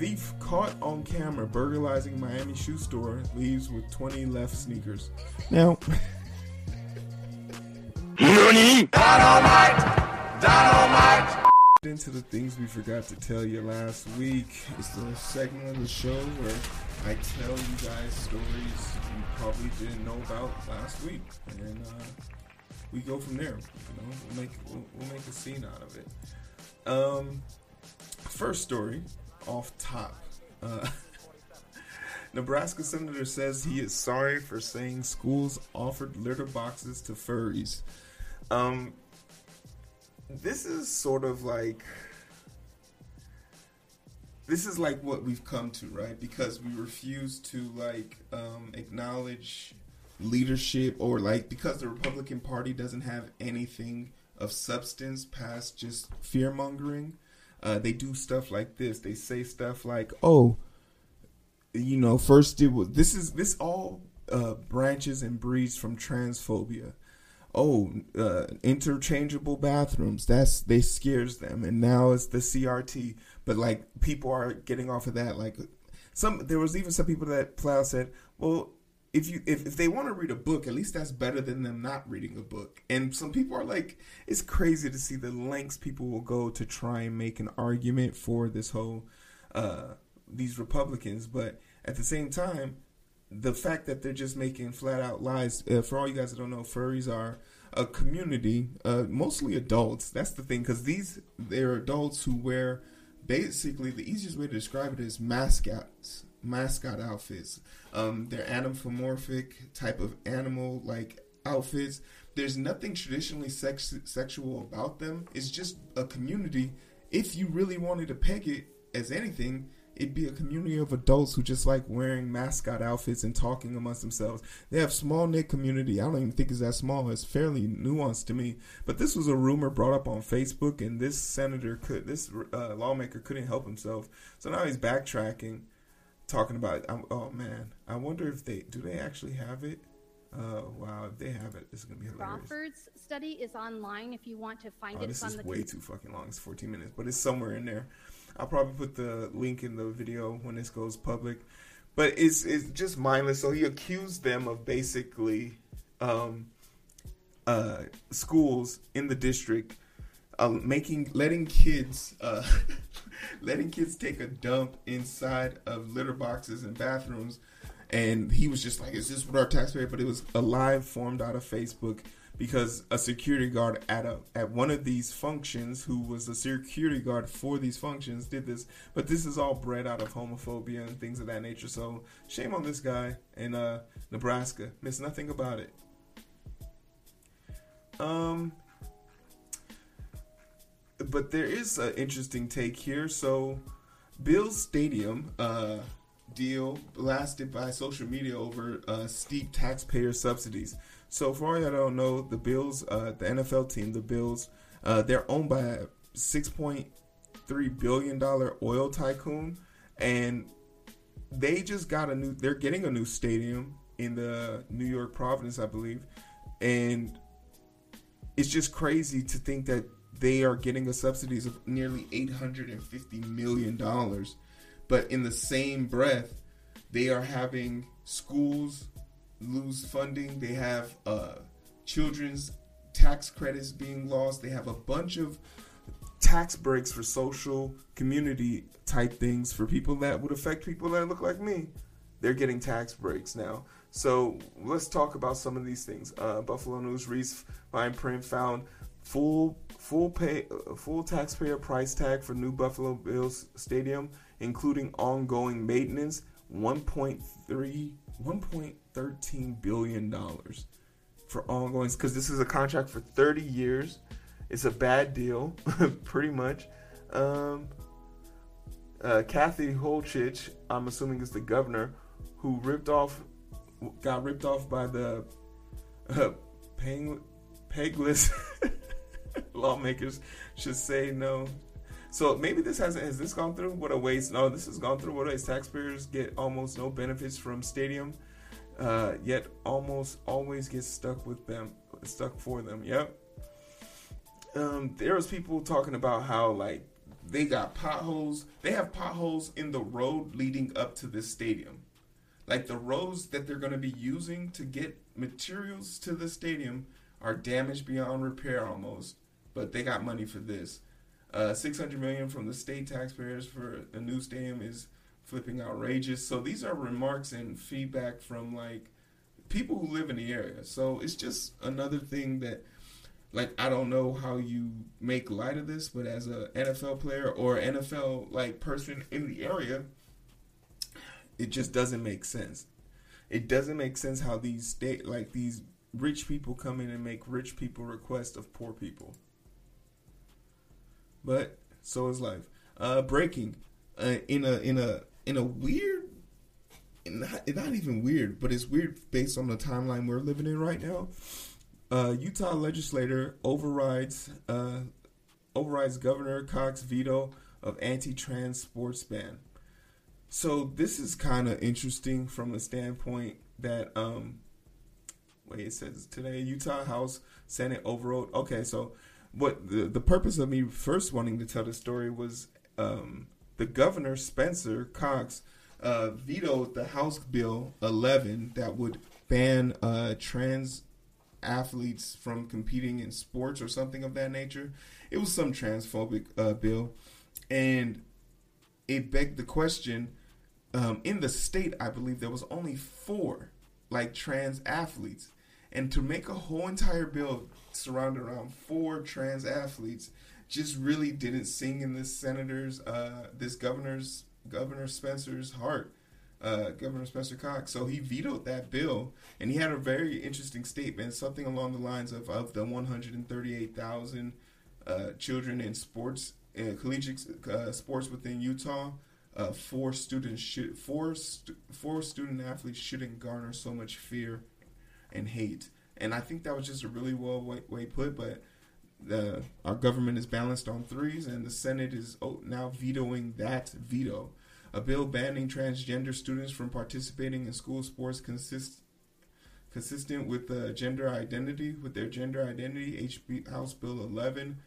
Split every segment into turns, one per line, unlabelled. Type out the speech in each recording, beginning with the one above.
Thief caught on camera burglarizing Miami shoe store leaves with 20 left sneakers. Now, into the things we forgot to tell you last week. It's the segment of the show where I tell you guys stories you probably didn't know about last week, and uh, we go from there. You know, we'll make we'll, we'll make a scene out of it. Um, first story off top. Uh, Nebraska senator says he is sorry for saying schools offered litter boxes to furries. Um, this is sort of like this is like what we've come to, right? Because we refuse to like um, acknowledge leadership or like because the Republican Party doesn't have anything of substance past just fear mongering. Uh, they do stuff like this. They say stuff like, "Oh, you know, first it was this is this all uh, branches and breeds from transphobia." oh, uh, interchangeable bathrooms. That's they scares them, and now it's the CRT. But like people are getting off of that. Like some, there was even some people that Plow said, well. If you if, if they want to read a book, at least that's better than them not reading a book. And some people are like, it's crazy to see the lengths people will go to try and make an argument for this whole uh, these Republicans. But at the same time, the fact that they're just making flat out lies. Uh, for all you guys that don't know, furries are a community, uh, mostly adults. That's the thing, because these they're adults who wear basically the easiest way to describe it is mascots, mascot outfits. Um, they're type of animal like outfits. There's nothing traditionally sex- sexual about them. It's just a community. If you really wanted to peg it as anything, it'd be a community of adults who just like wearing mascot outfits and talking amongst themselves. They have small knit community. I don't even think it's that small. It's fairly nuanced to me. But this was a rumor brought up on Facebook, and this senator could, this uh, lawmaker couldn't help himself. So now he's backtracking, talking about. oh man, I wonder if they do they actually have it. Uh, wow, if they have it, is gonna be hilarious.
Crawford's study is online if you want to find
oh,
it.
This
is
way too fucking long. It's 14 minutes, but it's somewhere in there. I'll probably put the link in the video when this goes public. But it's it's just mindless. So he accused them of basically um, uh, schools in the district uh, making letting kids uh, letting kids take a dump inside of litter boxes and bathrooms. And he was just like, "Is this what our taxpayer?" But it was a live formed out of Facebook because a security guard at a at one of these functions who was a security guard for these functions did this but this is all bred out of homophobia and things of that nature so shame on this guy in uh, Nebraska miss nothing about it um but there is an interesting take here so Bill's Stadium uh deal blasted by social media over uh, steep taxpayer subsidies so all y'all don't know, the Bills, uh, the NFL team, the Bills, uh, they're owned by a six point three billion dollar oil tycoon, and they just got a new. They're getting a new stadium in the New York Providence, I believe, and it's just crazy to think that they are getting a subsidies of nearly eight hundred and fifty million dollars, but in the same breath, they are having schools lose funding. They have uh, children's tax credits being lost. They have a bunch of tax breaks for social community type things for people that would affect people that look like me. They're getting tax breaks now. So let's talk about some of these things. Uh, Buffalo News Reese fine print found full full pay full taxpayer price tag for new Buffalo Bills stadium, including ongoing maintenance, 1.3 1.13 billion dollars for ongoing because this is a contract for 30 years. It's a bad deal, pretty much. Um, uh, Kathy Holchich, I'm assuming is the governor, who ripped off, got ripped off by the uh, pegless lawmakers, should say no. So maybe this hasn't has this gone through? What a waste! No, this has gone through. What a waste! Taxpayers get almost no benefits from stadium, uh, yet almost always get stuck with them, stuck for them. Yep. Um, there was people talking about how like they got potholes. They have potholes in the road leading up to this stadium. Like the roads that they're going to be using to get materials to the stadium are damaged beyond repair almost. But they got money for this. Uh, 600 million from the state taxpayers for a new stadium is flipping outrageous. So these are remarks and feedback from like people who live in the area. So it's just another thing that like I don't know how you make light of this, but as a NFL player or NFL like person in the area, it just doesn't make sense. It doesn't make sense how these state like these rich people come in and make rich people request of poor people. But so is life. Uh, breaking uh, in a in a in a weird, not, not even weird, but it's weird based on the timeline we're living in right now. Uh, Utah legislator overrides uh, overrides Governor Cox veto of anti-trans sports ban. So this is kind of interesting from the standpoint that um, wait it says today Utah House Senate overrode. Okay, so what the the purpose of me first wanting to tell the story was um, the governor Spencer Cox uh, vetoed the House Bill 11 that would ban uh, trans athletes from competing in sports or something of that nature. It was some transphobic uh, bill, and it begged the question. Um, in the state, I believe there was only four like trans athletes, and to make a whole entire bill surrounded around four trans athletes just really didn't sing in this senator's, uh, this governor's, Governor Spencer's heart. Uh, Governor Spencer Cox. So he vetoed that bill, and he had a very interesting statement, something along the lines of of the 138,000 uh, children in sports, uh, collegiate uh, sports within Utah. Uh, four students should four four student athletes shouldn't garner so much fear and hate, and I think that was just a really well way, way put. But the our government is balanced on threes, and the Senate is oh, now vetoing that veto. A bill banning transgender students from participating in school sports consist, consistent with the gender identity, with their gender identity. HB House Bill 11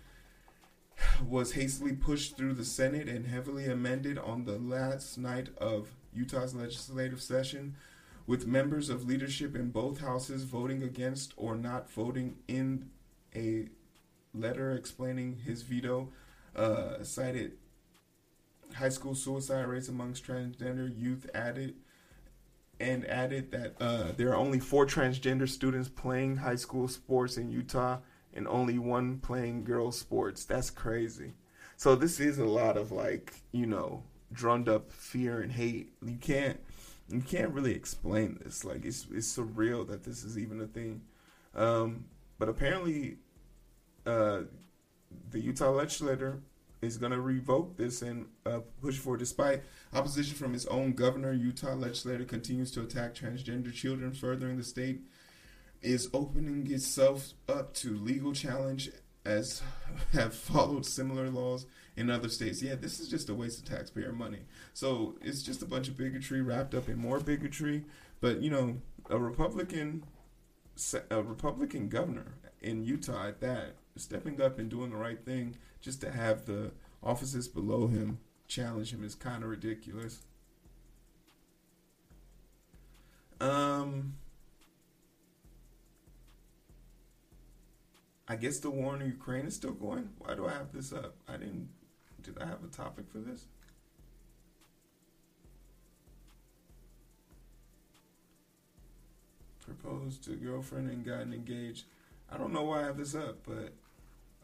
was hastily pushed through the Senate and heavily amended on the last night of Utah's legislative session, with members of leadership in both houses voting against or not voting in a letter explaining his veto. Uh, cited high school suicide rates amongst transgender youth added and added that uh, there are only four transgender students playing high school sports in Utah and only one playing girls sports. That's crazy. So this is a lot of like, you know, drummed up fear and hate. You can't you can't really explain this. Like it's it's surreal that this is even a thing. Um, but apparently uh, the Utah legislator is going to revoke this and uh, push for. Despite opposition from his own governor, Utah legislator continues to attack transgender children, furthering the state is opening itself up to legal challenge as have followed similar laws in other states. Yeah, this is just a waste of taxpayer money. So it's just a bunch of bigotry wrapped up in more bigotry. But you know, a Republican, a Republican governor in Utah at that, stepping up and doing the right thing just to have the offices below him challenge him is kind of ridiculous. Um, I guess the war in Ukraine is still going. Why do I have this up? I didn't. Did I have a topic for this? Proposed to girlfriend and gotten engaged. I don't know why I have this up, but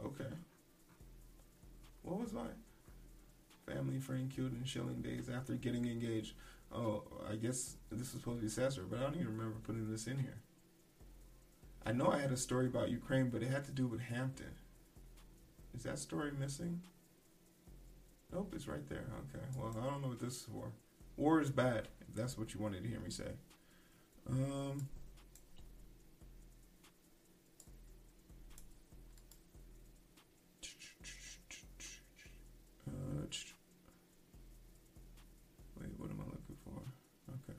okay. What was mine? Family friend killed in Shilling days after getting engaged. Oh, I guess this was supposed to be Sasser, but I don't even remember putting this in here. I know I had a story about Ukraine, but it had to do with Hampton. Is that story missing? Nope, it's right there. Okay, well, I don't know what this is for. War is bad, if that's what you wanted to hear me say. Um, uh, wait, what am I looking for? Okay.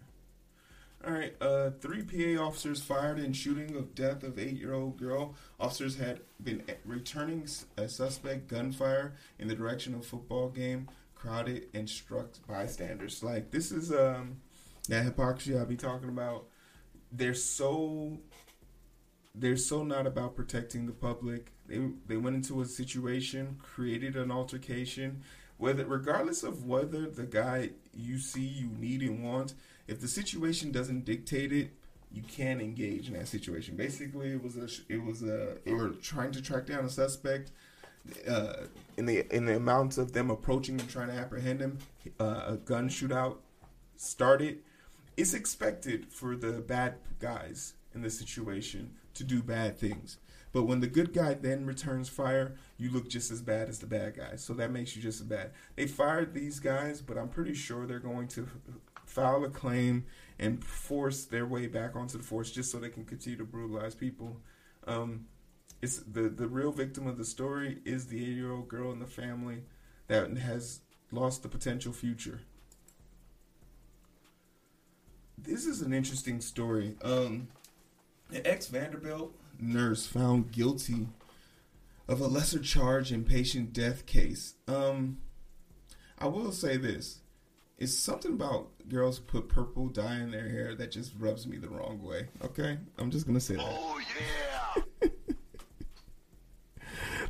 All right. Uh, three PA officers fired in shooting of death of eight-year-old girl. Officers had been returning a suspect gunfire in the direction of football game, crowded and struck bystanders. Like this is um that hypocrisy I'll be talking about. They're so they're so not about protecting the public. They they went into a situation, created an altercation, whether regardless of whether the guy you see you need and want, if the situation doesn't dictate it, you can engage in that situation. Basically, it was a it was a they were trying to track down a suspect. Uh, in the in the amounts of them approaching and trying to apprehend him, uh, a gun shootout started. It's expected for the bad guys in this situation to do bad things. But when the good guy then returns fire, you look just as bad as the bad guy. So that makes you just as bad. They fired these guys, but I'm pretty sure they're going to file a claim and force their way back onto the force just so they can continue to brutalize people. Um, it's the the real victim of the story is the eight year old girl in the family that has lost the potential future. This is an interesting story. Um, an ex Vanderbilt nurse found guilty of a lesser charge in patient death case. Um, I will say this: it's something about girls who put purple dye in their hair that just rubs me the wrong way. Okay, I'm just gonna say that.
Oh yeah.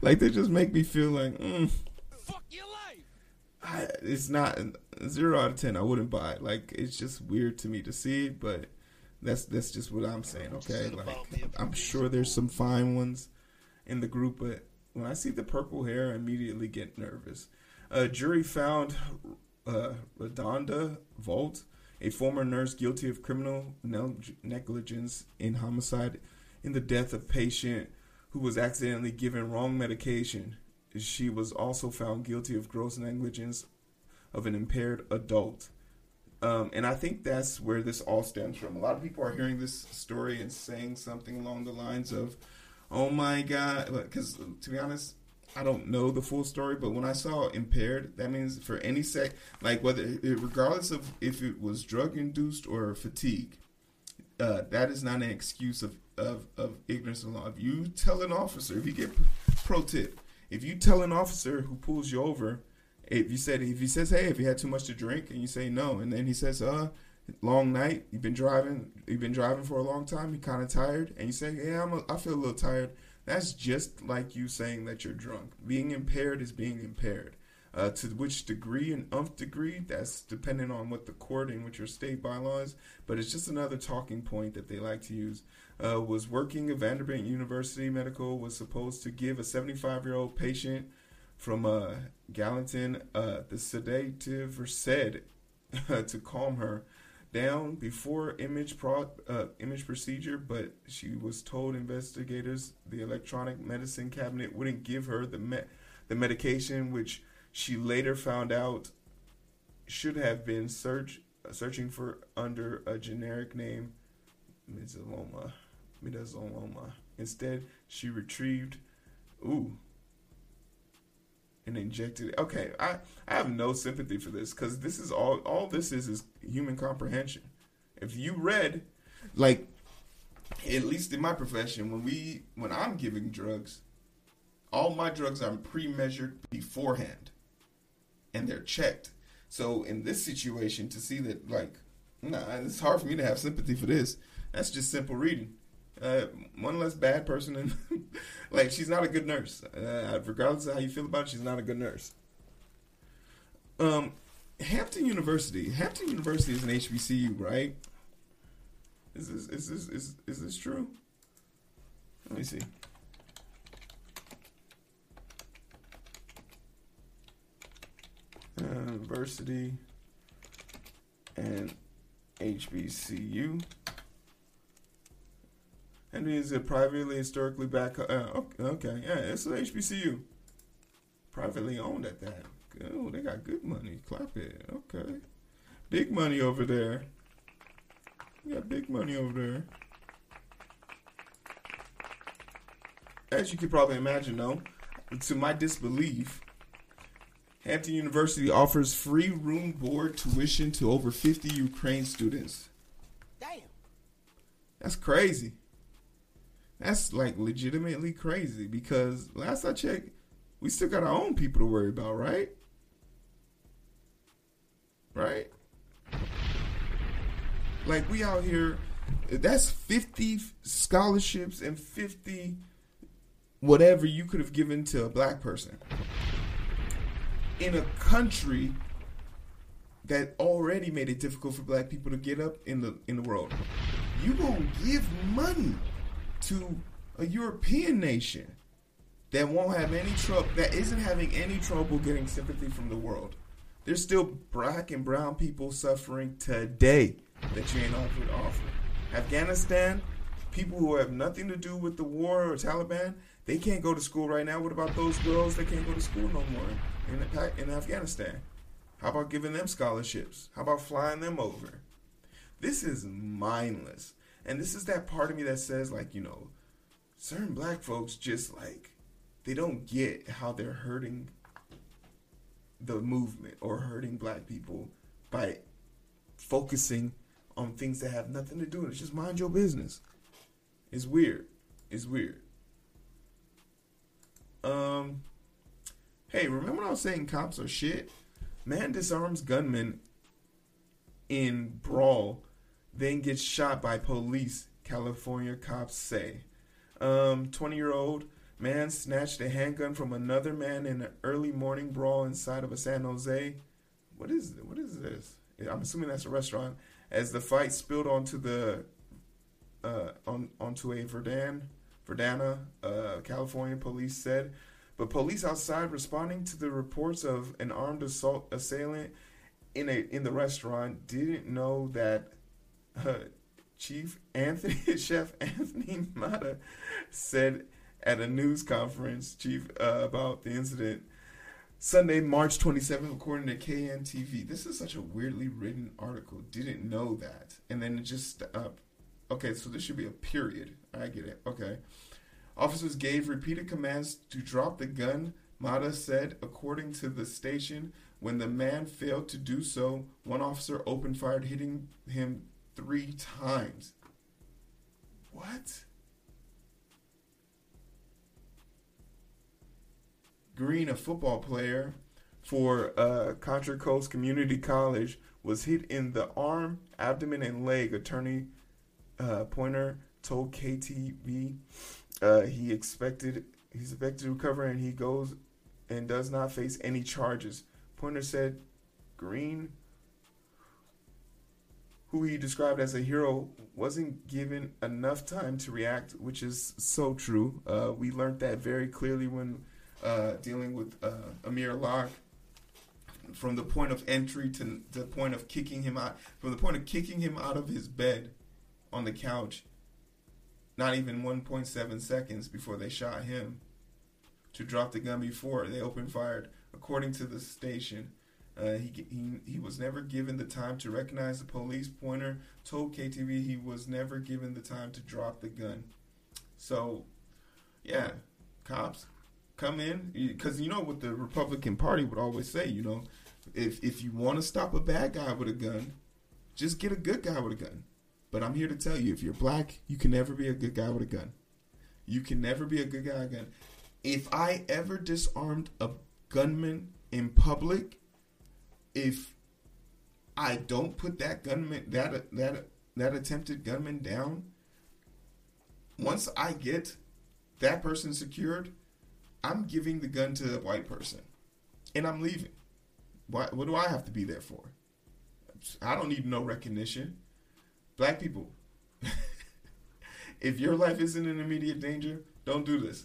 like they just make me feel like, mm,
Fuck your life.
I, it's not zero out of ten. I wouldn't buy it. Like it's just weird to me to see it, but that's that's just what I'm saying. Okay, like I'm sure there's some fine ones in the group, but when I see the purple hair, I immediately get nervous. A jury found uh, RaDonda Vaught, a former nurse guilty of criminal negligence in homicide in the death of patient who was accidentally given wrong medication. She was also found guilty of gross negligence of an impaired adult. Um, and I think that's where this all stems from. A lot of people are hearing this story and saying something along the lines of, "Oh my God!" Because to be honest, I don't know the full story, but when I saw impaired, that means for any sec, like whether regardless of if it was drug induced or fatigue, uh, that is not an excuse of, of of ignorance of law. If you tell an officer, if you get pro tip, if you tell an officer who pulls you over if you said if he says, "Hey, if you had too much to drink," and you say no, and then he says, "Uh, long night. You've been driving. You've been driving for a long time. You're kind of tired," and you say, "Yeah, I'm. A, I feel a little tired." That's just like you saying that you're drunk. Being impaired is being impaired. Uh, to which degree and umph degree, that's dependent on what the court and what your state bylaws. But it's just another talking point that they like to use. Uh, was working at Vanderbilt University Medical was supposed to give a 75 year old patient from uh, Gallatin, uh, the sedative or said to calm her down before image pro- uh, image procedure, but she was told investigators the electronic medicine cabinet wouldn't give her the me- the medication, which she later found out should have been search searching for under a generic name, midazolam, midazolam. Instead, she retrieved, ooh, and injected. Okay, I, I have no sympathy for this because this is all all this is is human comprehension. If you read, like, at least in my profession, when we when I'm giving drugs, all my drugs are pre-measured beforehand, and they're checked. So in this situation, to see that like, nah, it's hard for me to have sympathy for this. That's just simple reading. Uh, one less bad person, and like she's not a good nurse. Uh, regardless of how you feel about it, she's not a good nurse. Um, Hampton University. Hampton University is an HBCU, right? Is this is this is is this true? Let me see. University and HBCU. And is a privately historically back. Uh, okay, yeah, it's an HBCU. Privately owned at that. Oh, they got good money. Clap it. Okay. Big money over there. We got big money over there. As you can probably imagine, though, to my disbelief, Hampton University offers free room board tuition to over 50 Ukraine students.
Damn.
That's crazy. That's like legitimately crazy because last I checked, we still got our own people to worry about, right? Right? Like we out here, that's 50 scholarships and 50 whatever you could have given to a black person in a country that already made it difficult for black people to get up in the in the world. You gonna give money to a European nation that won't have any trouble that isn't having any trouble getting sympathy from the world. There's still black and brown people suffering today that you ain't offered offer. Afghanistan, people who have nothing to do with the war or Taliban, they can't go to school right now. What about those girls that can't go to school no more in, in Afghanistan? How about giving them scholarships? How about flying them over? This is mindless. And this is that part of me that says, like, you know, certain black folks just like, they don't get how they're hurting the movement or hurting black people by focusing on things that have nothing to do with it. Just mind your business. It's weird. It's weird. Um, hey, remember I was saying cops are shit? Man disarms gunman in brawl, then gets shot by police. California cops say. Um, 20 year old man snatched a handgun from another man in an early morning brawl inside of a San Jose. What is what is this? I'm assuming that's a restaurant. As the fight spilled onto the uh, on onto a Verdun, Verdana, uh, California police said but police outside responding to the reports of an armed assault assailant in a in the restaurant didn't know that uh, Chief Anthony Chef Anthony Mata said at a news conference chief uh, about the incident Sunday, March 27th, according to KNTV. This is such a weirdly written article. Didn't know that. And then it just, uh, okay, so this should be a period. I get it. Okay. Officers gave repeated commands to drop the gun, Mata said, according to the station. When the man failed to do so, one officer opened fire, hitting him three times. What? Green, a football player for uh, Contra Costa Community College, was hit in the arm, abdomen, and leg. Attorney uh, Pointer told KTV uh, he expected he's expected to recover and he goes and does not face any charges. Pointer said Green, who he described as a hero, wasn't given enough time to react, which is so true. Uh, we learned that very clearly when uh, dealing with uh, Amir Locke. From the point of entry to the point of kicking him out, from the point of kicking him out of his bed on the couch, not even 1.7 seconds before they shot him to drop the gun before they opened fired. According to the station, uh, he, he he was never given the time to recognize the police. Pointer told KTV he was never given the time to drop the gun. So, yeah, cops come in because you know what the Republican Party would always say. You know, if if you want to stop a bad guy with a gun, just get a good guy with a gun. But I'm here to tell you if you're black, you can never be a good guy with a gun. You can never be a good guy with a gun. If I ever disarmed a gunman in public, if I don't put that gunman that that that attempted gunman down, once I get that person secured, I'm giving the gun to the white person, and I'm leaving. What do I have to be there for? I don't need no recognition black people, if your life isn't in immediate danger, don't do this.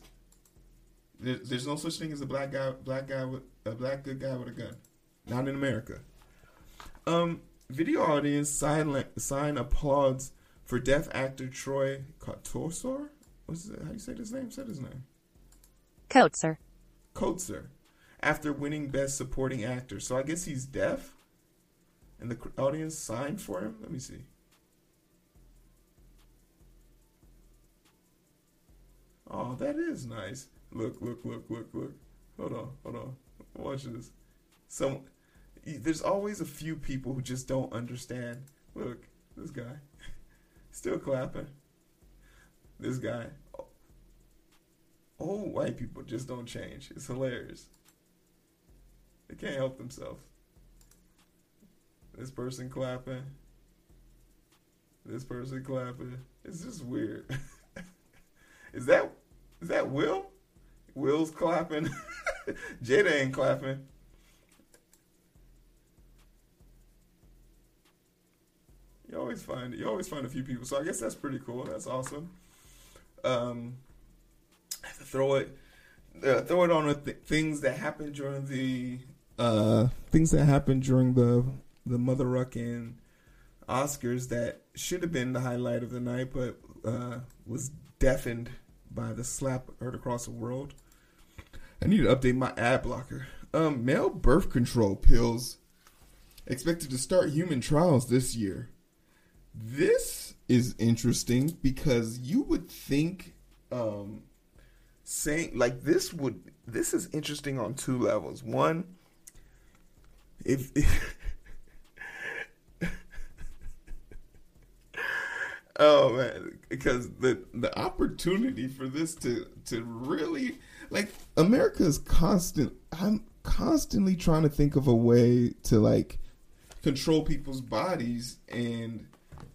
There, there's no such thing as a black guy, black guy with a black good guy with a gun. Not in America. Um, video audience sign sign applauds for deaf actor Troy Kotsur. What's it, how do you say his name? Said his name.
Kotsur.
Kotsur, after winning Best Supporting Actor. So I guess he's deaf, and the audience signed for him. Let me see. Oh, that is nice. Look, look, look, look, look. Hold on, hold on. Watch this. Some, there's always a few people who just don't understand. Look, this guy, still clapping. This guy. Old white people just don't change. It's hilarious. They can't help themselves. This person clapping. This person clapping. It's just weird. is that is that Will? Will's clapping. Jada ain't clapping. You always find you always find a few people. So I guess that's pretty cool. That's awesome. Um, throw it uh, throw it on with th- things that happened during the uh things that happened during the the mother ruckin oscars that should have been the highlight of the night but uh was deafened by the slap heard across the world. I need to update my ad blocker. Um male birth control pills expected to start human trials this year. This is interesting because you would think um saying like this would this is interesting on two levels. One, if, if oh man, because the the opportunity for this to to really like America is constant. I'm constantly trying to think of a way to like control people's bodies and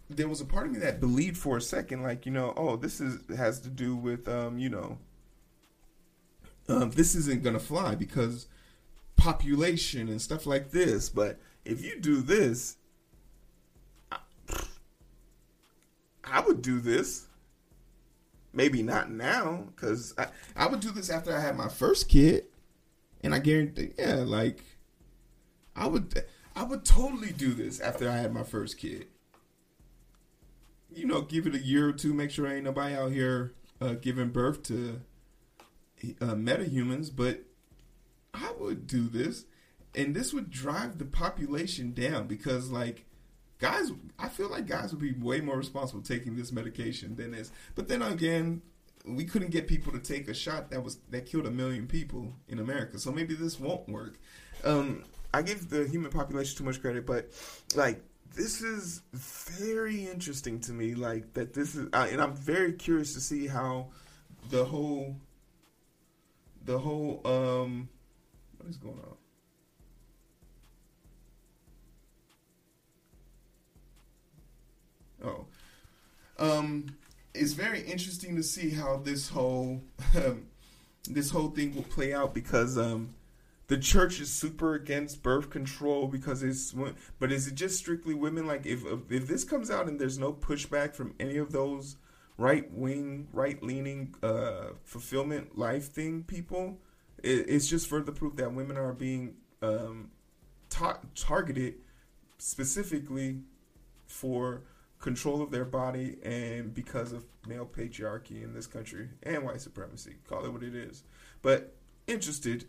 there was a part of me that believed for a second like you know oh this is has to do with um you know um, this isn't going to fly because population and stuff like this. But if you do this, I, I would do this. Maybe not now, because I, I would do this after I had my first kid, and I guarantee, yeah, like I would, I would totally do this after I had my first kid. You know, give it a year or two, make sure ain't nobody out here uh, giving birth to uh, metahumans, but I would do this, and this would drive the population down because, like, guys, I feel like guys would be way more responsible taking this medication than this. But then again, we couldn't get people to take a shot that was that killed a million people in America, so maybe this won't work. Um, I give the human population too much credit, but like this is very interesting to me. Like that, this is, uh, and I'm very curious to see how the whole the whole um what is going on? Oh. Um it's very interesting to see how this whole um, this whole thing will play out because um the church is super against birth control because it's but is it just strictly women like if if this comes out and there's no pushback from any of those right wing, right leaning, uh, fulfillment life thing people. It, it's just further proof that women are being um, ta- targeted specifically for control of their body and because of male patriarchy in this country and white supremacy. Call it what it is. But interested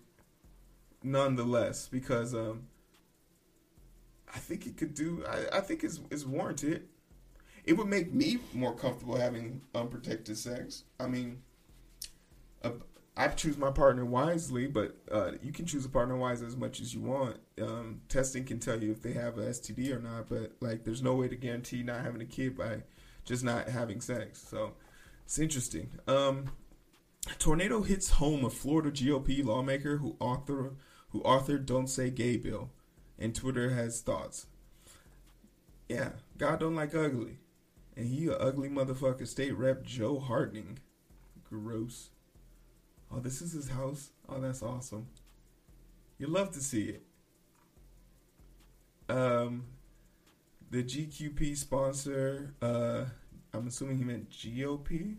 nonetheless because um, I think it could do. I, I think it's, it's warranted it would make me more comfortable having unprotected sex. I mean, uh, I choose my partner wisely, but uh, you can choose a partner wisely as much as you want. Um, testing can tell you if they have a STD or not, but like, there's no way to guarantee not having a kid by just not having sex. So it's interesting. Um, tornado hits home a Florida GOP lawmaker who author who authored "Don't Say Gay" bill, and Twitter has thoughts. Yeah, God don't like ugly. And he a ugly motherfucker. State Rep Joe Hardening. Gross. Oh, this is his house. Oh, that's awesome. You love to see it. Um, the GQP sponsor. Uh, I'm assuming he meant GOP.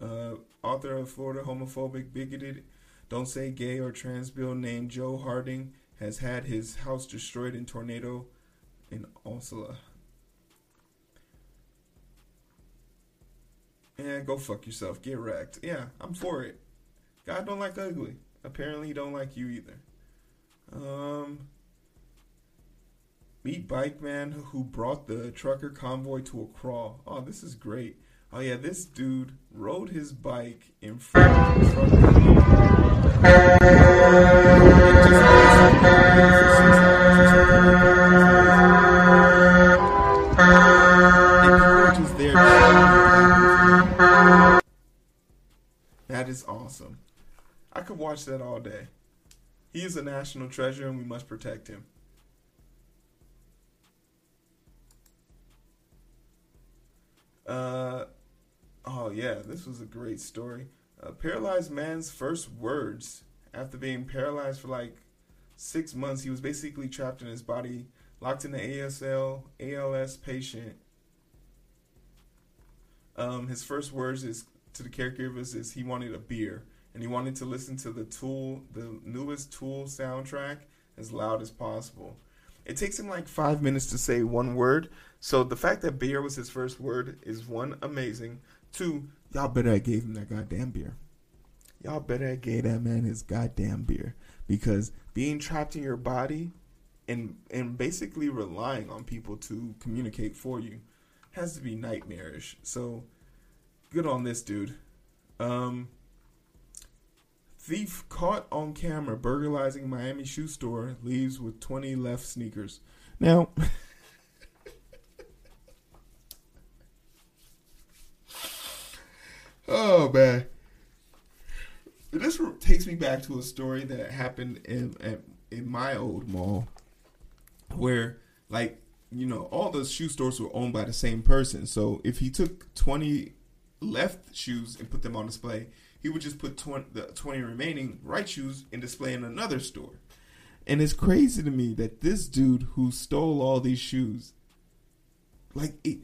Uh, author of Florida homophobic, bigoted, don't say gay or trans bill named Joe Harding has had his house destroyed in tornado in Osceola. Yeah, go fuck yourself. Get wrecked. Yeah, I'm for it. God don't like ugly. Apparently, he don't like you either. Um, meet bike man who brought the trucker convoy to a crawl. Oh, this is great. Oh yeah, this dude rode his bike in front of the trucker. Watch that all day. He is a national treasure, and we must protect him. Uh, oh yeah, this was a great story. A paralyzed man's first words after being paralyzed for like six months. He was basically trapped in his body, locked in the ASL ALS patient. Um, his first words is to the caregivers is he wanted a beer and he wanted to listen to the Tool, the newest Tool soundtrack as loud as possible. It takes him like five minutes to say one word. So the fact that beer was his first word is one amazing. Two, y'all better I gave him that goddamn beer. Y'all better I gave that man his goddamn beer because being trapped in your body and and basically relying on people to communicate for you has to be nightmarish. So good on this dude. Um, thief caught on camera burglarizing Miami shoe store leaves with 20 left sneakers. Now, oh man, this takes me back to a story that happened in in my old mall, where like you know all those shoe stores were owned by the same person. So if he took 20 left shoes and put them on display, he would just put 20, the 20 remaining right shoes in display in another store. And it's crazy to me that this dude who stole all these shoes, like it,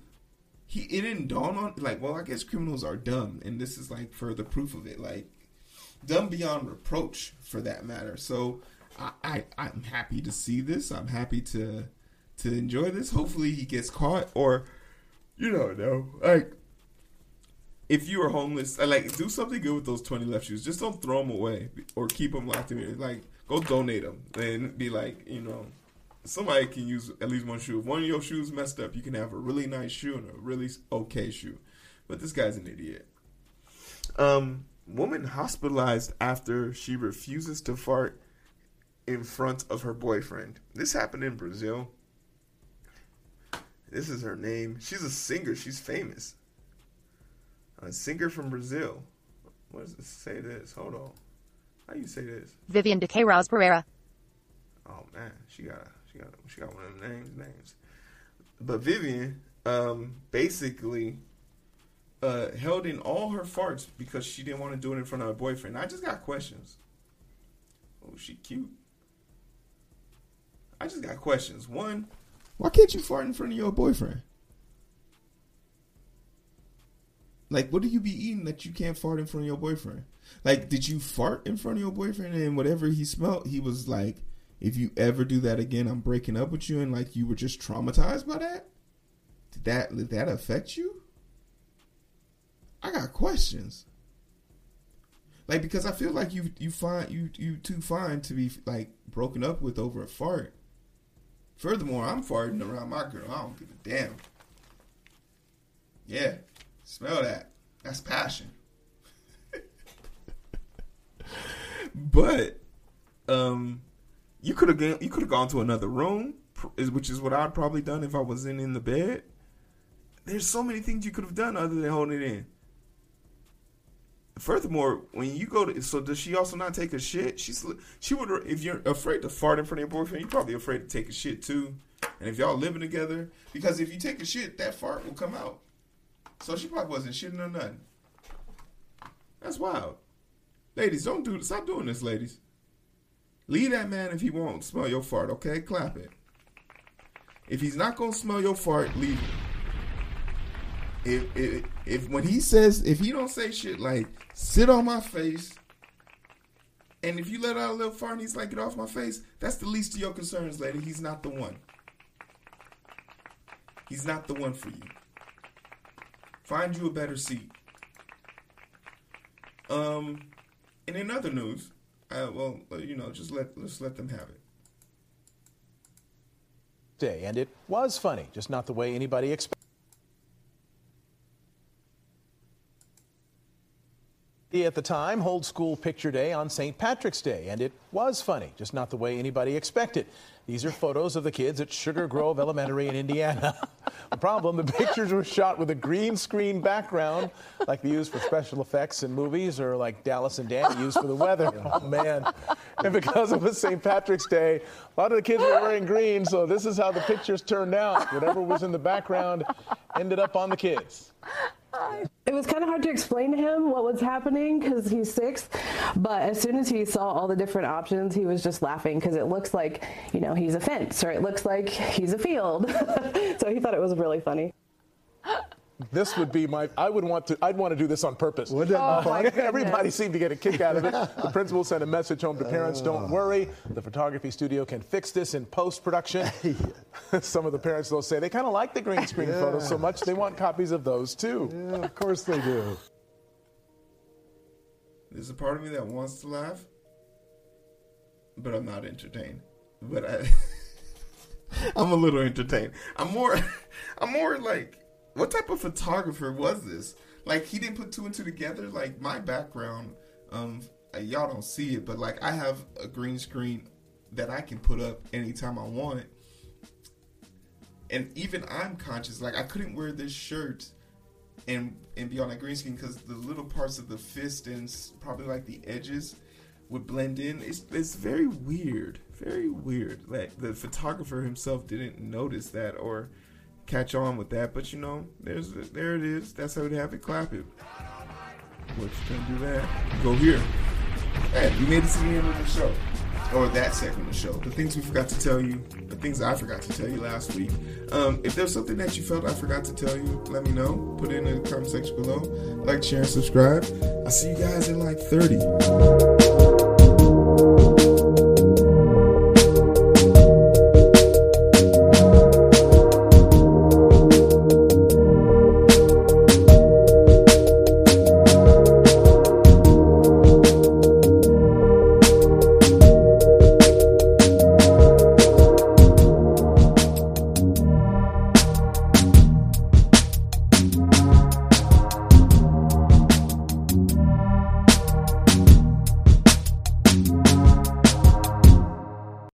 he it didn't dawn on like well I guess criminals are dumb and this is like further proof of it like dumb beyond reproach for that matter. So I, I I'm happy to see this. I'm happy to to enjoy this. Hopefully he gets caught or you don't know like if you are homeless, like do something good with those twenty left shoes. Just don't throw them away or keep them locked in. Here. Like go donate them and be like, you know, somebody can use at least one shoe. If one of your shoes messed up, you can have a really nice shoe and a really okay shoe. But this guy's an idiot. Um, woman hospitalized after she refuses to fart in front of her boyfriend. This happened in Brazil. This is her name. She's a singer. She's famous a singer from Brazil. What does it say this? Hold on. How you say this?
Vivian de Queiroz Pereira.
Oh man, she got she got she got one of the names names. But Vivian, um, basically, uh, held in all her farts because she didn't want to do it in front of her boyfriend. I just got questions. Oh, she cute. I just got questions. One, why can't you fart in front of your boyfriend? Like, what do you be eating that you can't fart in front of your boyfriend? Like, did you fart in front of your boyfriend and whatever he smelled, he was like, if you ever do that again, I'm breaking up with you, and like you were just traumatized by that? Did that did that affect you? I got questions. Like because I feel like you you find you you too fine to be like broken up with over a fart. Furthermore, I'm farting around my girl. I don't give a damn. Yeah. Smell that. That's passion. but um you could have you could have gone to another room, which is what I'd probably done if I wasn't in the bed. There's so many things you could have done other than holding it in. Furthermore, when you go to so does she also not take a shit? She's she would if you're afraid to fart in front of your boyfriend, you're probably afraid to take a shit too. And if y'all living together, because if you take a shit, that fart will come out. So she probably wasn't shitting or nothing. That's wild. Ladies, don't do stop doing this, ladies. Leave that man if he won't smell your fart, okay? Clap it. If he's not gonna smell your fart, leave it. If, if if when he says if he don't say shit like sit on my face, and if you let out a little fart and he's like get off my face, that's the least of your concerns, lady. He's not the one. He's not the one for you. Find you a better seat. Um, and in other news, uh, well, uh, you know, just let let's let them have it.
Day, and it was funny, just not the way anybody expected. At the time, hold school picture day on St. Patrick's Day, and it was funny, just not the way anybody expected. These are photos of the kids at Sugar Grove Elementary in Indiana. the problem, the pictures were shot with a green screen background, like they use for special effects in movies, or like Dallas and Danny use for the weather. Oh, man. And because it was St. Patrick's Day, a lot of the kids were wearing green, so this is how the pictures turned out. Whatever was in the background ended up on the kids.
It was kind of hard to explain to him what was happening because he's six. But as soon as he saw all the different options, he was just laughing because it looks like, you know, he's a fence or it looks like he's a field. so he thought it was really funny.
This would be my. I would want to. I'd want to do this on purpose.
Would that be
Oh, my
fun?
Everybody seemed to get a kick out of it. The principal sent a message home to parents: "Don't uh. worry, the photography studio can fix this in post production." Some of the parents though say they kind of like the green screen photos so much they want copies of those too.
Yeah, of course they do.
There's a part of me that wants to laugh, but I'm not entertained. But I, I'm a little entertained. I'm more, I'm more like, what type of photographer was this? Like he didn't put two and two together. Like my background, um, y'all don't see it, but like I have a green screen that I can put up anytime I want. And even I'm conscious, like I couldn't wear this shirt and and be on that green screen because the little parts of the fist and probably like the edges would blend in. It's it's very weird, very weird. Like the photographer himself didn't notice that or catch on with that. But you know, there's there it is. That's how we have it. Clap it. What you can do that? Go here. Hey, we made it to the end of the show. Or that segment of the show. The things we forgot to tell you, the things I forgot to tell you last week. Um, if there's something that you felt I forgot to tell you, let me know. Put it in the comment section below. Like, share, and subscribe. I'll see you guys in like 30.